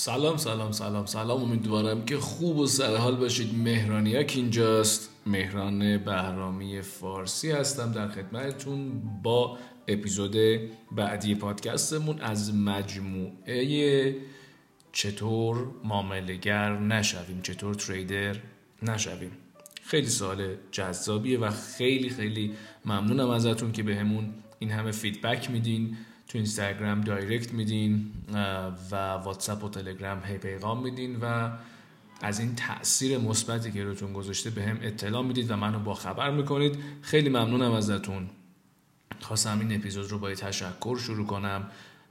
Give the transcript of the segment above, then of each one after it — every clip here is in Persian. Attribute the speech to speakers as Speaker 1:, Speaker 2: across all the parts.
Speaker 1: سلام سلام سلام سلام. امیدوارم که خوب و سرحال باشید. مهرانیک اینجاست. مهران بهرامی فارسی هستم. در خدمتتون با اپیزود بعدی پادکستمون از مجموعه چطور معاملگر نشویم چطور تریدر نشویم. خیلی سوال جذابیه و خیلی خیلی ممنونم ازتون که بهمون به این همه فیدبک میدین. تو اینستاگرام دایرکت میدین و واتساپ و تلگرام هی پیغام میدین و از این تاثیر مثبتی که روتون گذاشته به اطلاع می‌دید و منو با خبر می‌کنید. خیلی ممنونم ازتون. خواستم این اپیزود رو با تشکر شروع کنم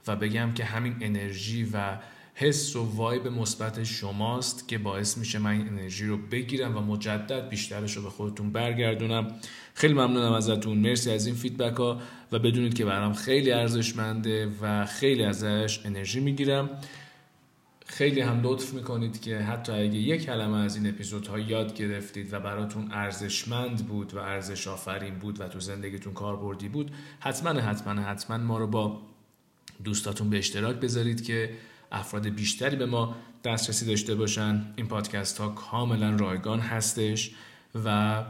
Speaker 1: و بگم که همین انرژی و حس و وایب مثبت شماست که باعث میشه من انرژی رو بگیرم و مجدد بیشترش رو به خودتون برگردونم. خیلی ممنونم ازتون. مرسی از این فیدبک ها و بدونید که برام خیلی ارزشمنده و خیلی ازش انرژی می‌گیرم. خیلی هم لطف می‌کنید که حتی اگه یک کلمه از این اپیزودها یاد گرفتید و براتون ارزشمند بود و ارزش آفرین بود و تو زندگیتون کاربردی بود حتما حتما حتما ما رو با دوستاتون به اشتراک بذارید که افراد بیشتری به ما دسترسی داشته باشن. این پادکست ها کاملا رایگان هستش و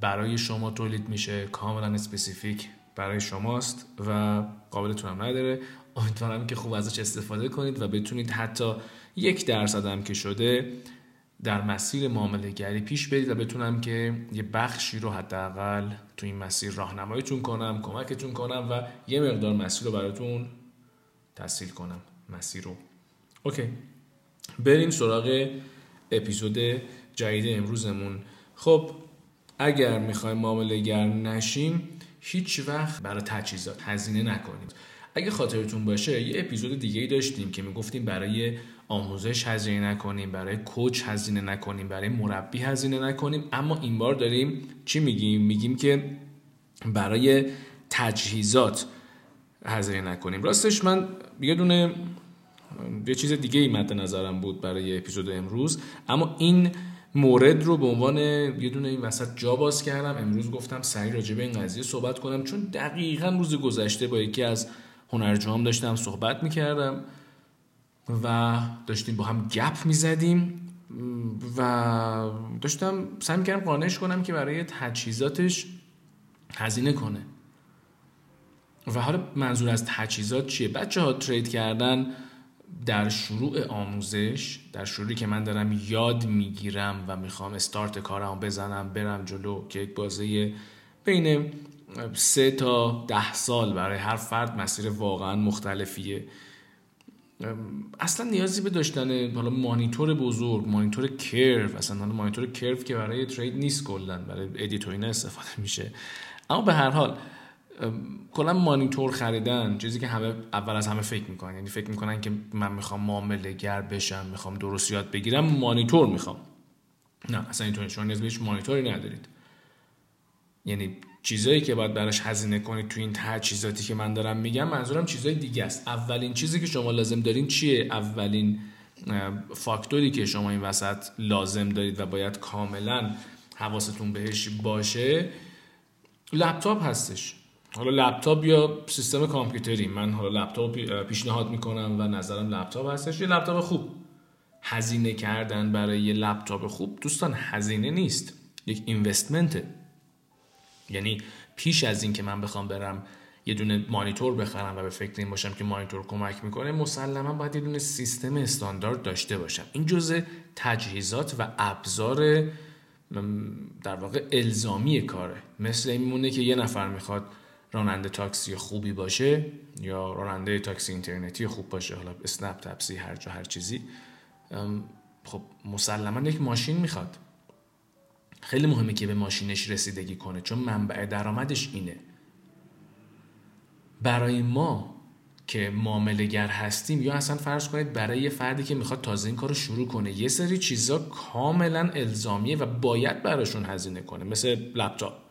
Speaker 1: برای شما تولید میشه. کاملا اسپسیفیک برای شماست و قابلتون هم نداره. امیدوارم که خوب ازش استفاده کنید و بتونید حتی یک درصد هم که شده در مسیر معامله گری پیش برید و بتونم که یه بخشی رو حداقل تو این مسیر راهنماییتون کنم کمکتون کنم و یه مقدار مسیر رو براتون تسهیل کنم. مسیر رو. اوکی. بریم سراغ اپیزود جدید امروزمون. خب اگر می‌خوایم معامله گر نشیم هیچ وقت برای تجهیزات هزینه نکنید. اگه خاطرتون باشه یه اپیزود دیگه ای داشتیم که می‌گفتیم برای آموزش هزینه نکنیم برای کوچ هزینه نکنیم برای مربی هزینه نکنیم. اما این بار داریم چی میگیم؟ میگیم که برای تجهیزات هزینه نکنیم. راستش من یه دونه یه چیز دیگه ای مد نظرم بود برای اپیزود امروز اما این مورد رو به عنوان یه دونه این وسط جا باز کردم. امروز گفتم سریع راجع به این قضیه صحبت کنم چون دقیقا روز گذشته با یکی از هنرجوام داشتم صحبت می‌کردم و داشتیم با هم گپ می‌زدیم و داشتم سعی می‌کردم قانعش کنم که برای تجهیزاتش هزینه کنه. و حالا منظور از تجهیزات چیه؟ بچه ها ترید کردن در شروع آموزش در شروعی که من دارم یاد می‌گیرم و می‌خوام استارت کارم بزنم برم جلو که یک بازه بین سه تا ده سال برای هر فرد مسیر واقعا مختلفیه. اصلا نیازی به داشتن حالا مانیتور بزرگ مانیتور کرو اصلا حالا مانیتور کرو که برای ترید نیست کلا برای ادیت استفاده میشه. اما به هر حال کلا مانیتور خریدن چیزی که همه اول از همه فکر می‌کنن. یعنی فکر می‌کنن که من می‌خوام معامله گر بشم می‌خوام درست یاد بگیرم مانیتور می‌خوام. نه اصلا اینطوری شما نیاز هیچ مانیتوری ندارید. یعنی چیزایی که باید براش هزینه کنید تو این تجهیزاتی که من دارم میگم منظورم چیزای دیگه است. اولین چیزی که شما لازم دارین چیه؟ اولین فاکتوری که شما این وسط لازم دارید و باید کاملا حواستون بهش باشه لپتاپ هستش. حالا لپتاپ یا سیستم کامپیوتری؟ من حالا لپتاپ پیشنهاد می‌کنم و نظرم لپتاپ هستش. یه لپتاپ خوب. هزینه کردن برای یه لپتاپ خوب دوستان هزینه نیست. یک اینوستمنته یعنی پیش از این که من بخوام برم یه دونه مانیتور بخرم و به فکر این باشم که مانیتور کمک می‌کنه مسلما باید یه دونه سیستم استاندارد داشته باشم. این جزء تجهیزات و ابزار در واقع الزامی کاره. مثل این میمونه که یه نفر می‌خواد راننده تاکسی خوبی باشه یا راننده تاکسی اینترنتی خوب باشه حالا اسنپ تپسی هر جا هر چیزی. خب مسلما یک ماشین می‌خواد. خیلی مهمه که به ماشینش رسیدگی کنه چون منبع درآمدش اینه. برای ما که معاملهگر هستیم یا اصلا فرض کنید برای یه فردی که می‌خواد تازه این کار رو شروع کنه یه سری چیزا کاملا الزامیه و باید براشون هزینه کنه مثل لپتاپ.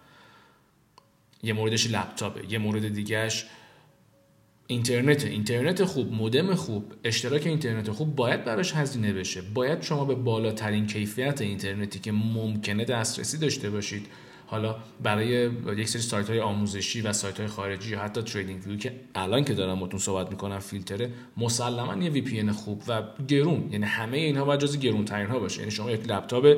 Speaker 1: یه موردش لپتاپه. یه مورد دیگهش اینترنت. اینترنت خوب مودم خوب اشتراک اینترنت خوب باید براش هزینه بشه. باید شما به بالاترین کیفیت اینترنتی که ممکنه دسترسی داشته باشید. حالا برای یک سری سایت های آموزشی و سایت های خارجی یا حتی TradingView که الان که دارم باتون صحبت می‌کنم فیلتره مسلما یه وی خوب و گرون. یعنی همه اینها باید جزو گرون ترین ها باشه. یعنی شما یک لپتاپ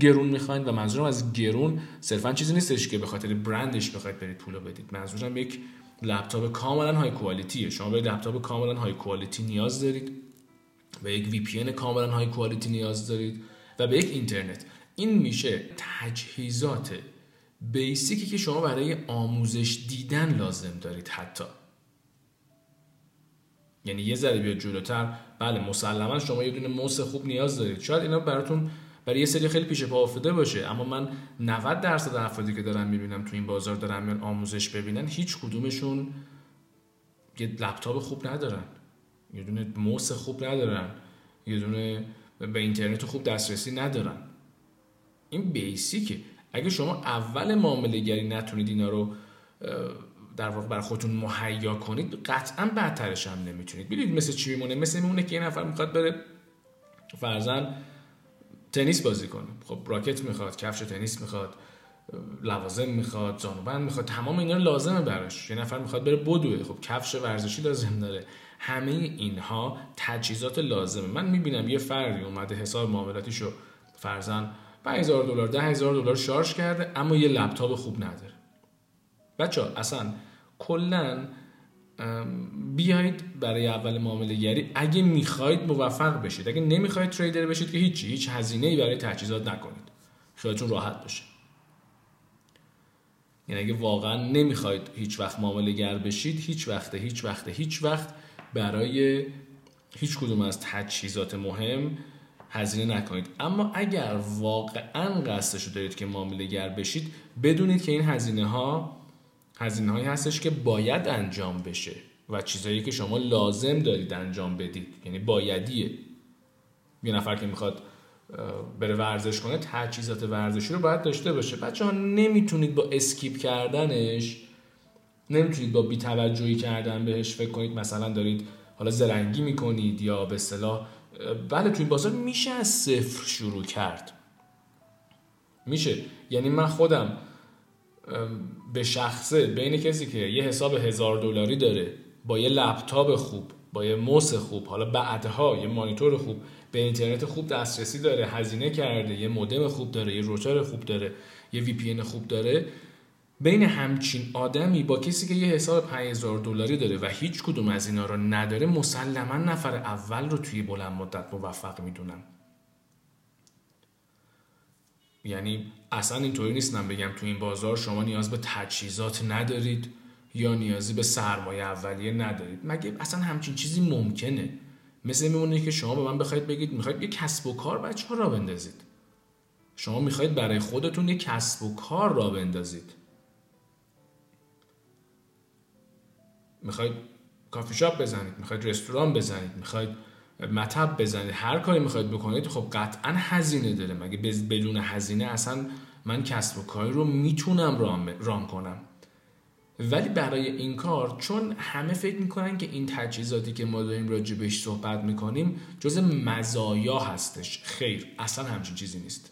Speaker 1: گرون می‌خواین و منظورم از گرون صرفا چیزی نیستش که به خاطر برندش بخواید برید پول بدید. منظورم یک لپتاپ کاملا های کوالیتیه شما به لپتاپ کاملا های کوالیتی نیاز دارید و یک وی پی کاملا های کوالیتی نیاز دارید و به یک اینترنت. این میشه تجهیزات بیسیکی که شما برای آموزش دیدن لازم دارید حتی. یعنی یه ذره بیاد جلوتر. بله مسلما شما یه دونه موس خوب نیاز دارید. شاید اینا براتون برای یه سری خیلی پیش پا افتاده باشه. اما من 90 درصد افرادی که دارم می‌بینم تو این بازار دارن میان آموزش ببینن هیچ کدومشون یه لپتاپ خوب ندارن. یه دونه موس خوب ندارن. یه دونه به اینترنت خوب دسترسی ندارن. این بیسیکه. اگه شما اول معامله گری نتونید اینا رو در واقع بر خودتون مهیا کنید قطعا بدترش هم نمی‌تونید. ببینید مثل چی میمونه؟ مثل میمونه که یه نفر می‌خواد بره فرزن تنیس بازی کنه. خب راکت می‌خواد کفش تنیس می‌خواد لوازم می‌خواد زانوبند می‌خواد تمام اینا لازمه براش. یه نفر می‌خواد بره بدوه. خب کفش ورزشی لازم داره. همه اینها تجهیزات لازمه. من می‌بینم یه فردی اومده حساب معاملاتیشو فرزن 5000 دلار 10000 دلار شارژ کرده اما یه لپتاپ خوب نداره. بچه ها اصلا کلا بیاید برای اول معامله گری. اگه می‌خواید موفق بشید. اگه نمی‌خواید تریدر بشید که هیچی هیچ هزینه ای برای تجهیزات نکنید. خیالتون راحت باشه یعنی اگه واقعا نمی‌خواید هیچ وقت معامله گر بشید هیچ وقت هیچ وقت هیچ وقت برای هیچ کدوم از تجهیزات مهم هزینه نکنید. اما اگر واقعا قصدش رو دارید که معامله گر بشید بدونید که این هزینه ها هزینه هایی هستش که باید انجام بشه و چیزهایی که شما لازم دارید انجام بدید. یعنی بایدیه. یه نفر که می‌خواد بره ورزش کنه تجهیزات ورزشی رو باید داشته باشه. بچه ها نمی‌تونید با اسکیپ کردنش نمی‌تونید با بیتوجهی کردن بهش فکر کنید. مثلا دارید حالا زرنگی می‌کنید یا به صلاح بله توی بازار میشه از صفر شروع کرد. میشه. یعنی من خودم به شخصه بین کسی که یه حساب هزار دلاری داره با یه لپتاپ خوب با یه موس خوب حالا بعدها یه مانیتور خوب به اینترنت خوب دسترسی داره هزینه کرده یه مودم خوب داره یه روتر خوب داره یه وی پی خوب داره. بین همچین آدمی با کسی که یه حساب 5000 دلاری داره و هیچ کدوم از اینا رو نداره مسلما نفر اول رو توی بلند مدت موفق می‌دونم. یعنی اصلا اینطوری نیستم بگم تو این بازار شما نیاز به تجهیزات ندارید یا نیازی به سرمایه اولیه ندارید. مگه اصلا همچین چیزی ممکنه؟ مثل میمونه که شما به من بخواید بگید می‌خواید یه کسب و کار بچه ها را بندازید. شما می‌خواید برای خودتون یه کسب و کار را بندازید. می‌خواید کافی شاپ بزنید می‌خواید رستوران بزنید می‌خواید مطب بزنید. هر کاری می‌خواید بکنید خب قطعا هزینه داره. مگه بدون هزینه اصلا من کسب و کاری رو می‌تونم رام کنم؟ ولی برای این کار چون همه فکر می‌کنن که این تجهیزاتی که ما داریم راجع بهش صحبت می‌کنیم جز مزایا هستش. خیر اصلا همچین چیزی نیست.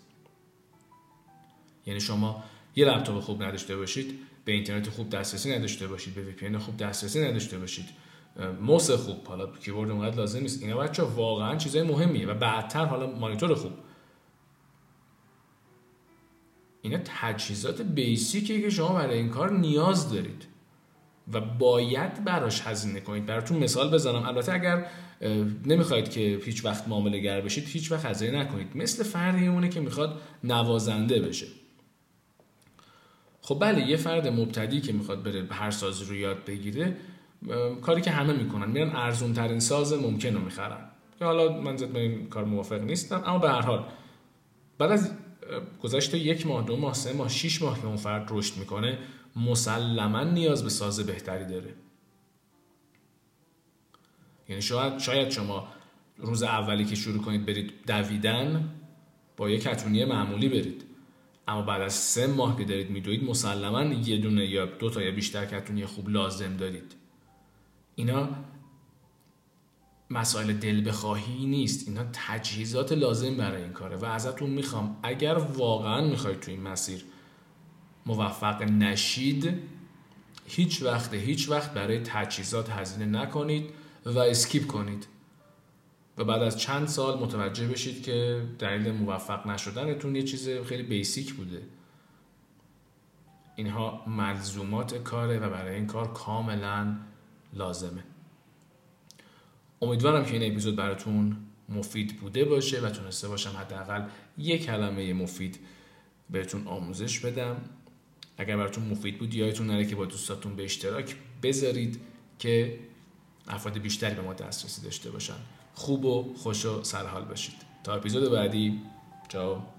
Speaker 1: یعنی شما یه لپتاپ خوب نداشته باشید به اینترنت خوب دسترسی نداشته باشید به وی خوب دسترسی نداشته باشید. موس خوب. حالا کیبورد اونقدر لازم نیست. اینا بچه واقعا چیزای مهمیه و بعدتر حالا مانیتور خوب. اینا تجهیزات بیسیکی که شما برای این کار نیاز دارید و باید براش هزینه کنید. براتون مثال بزنم. البته اگر نمی‌خواید که هیچ وقت معامله گر بشید هیچ وقت هزینه نکنید. مثل فردی اونه که می‌خواد نوازنده بشه. خب بله یه فرد مبتدی که می‌خواد بره هر سازی رو یاد بگیره کاری که همه می‌کنن. میرن ارزون ترین ساز ممکن رو می‌خرن. که حالا من زد این کار موافق نیستم اما به هر حال بعد از گذشته یک ماه دو ماه سه ماه شیش ماه که اون فرد رشد می‌کنه مسلما نیاز به ساز بهتری داره. یعنی شاید شاید شما روز اولی که شروع کنید برید دویدن با یک کتونی معمولی برید. اما بعد از سه ماه که دارید میدوید مسلما یه دونه یا دو تا یا بیشتر کتونی خوب لازم دارید. اینا مسائل دل بخواهی نیست. اینا تجهیزات لازم برای این کاره و ازتون می‌خوام. اگر واقعا می‌خواید تو این مسیر موفق نشید هیچ وقت هیچ وقت برای تجهیزات هزینه نکنید و اسکیپ کنید. و بعد از چند سال متوجه بشید که دلیل موفق نشدنتون یه چیز خیلی بیسیک بوده. اینها ملزومات کاره و برای این کار کاملا لازمه. امیدوارم که این اپیزود براتون مفید بوده باشه و تونسته باشم حداقل یک کلمه مفید بهتون آموزش بدم. اگر براتون مفید بود یادتون نره که با دوستاتون به اشتراک بذارید که افراد بیشتری به ما دسترسی داشته باشن. خوب و خوش و سرحال باشید. تا اپیزود بعدی. چاو.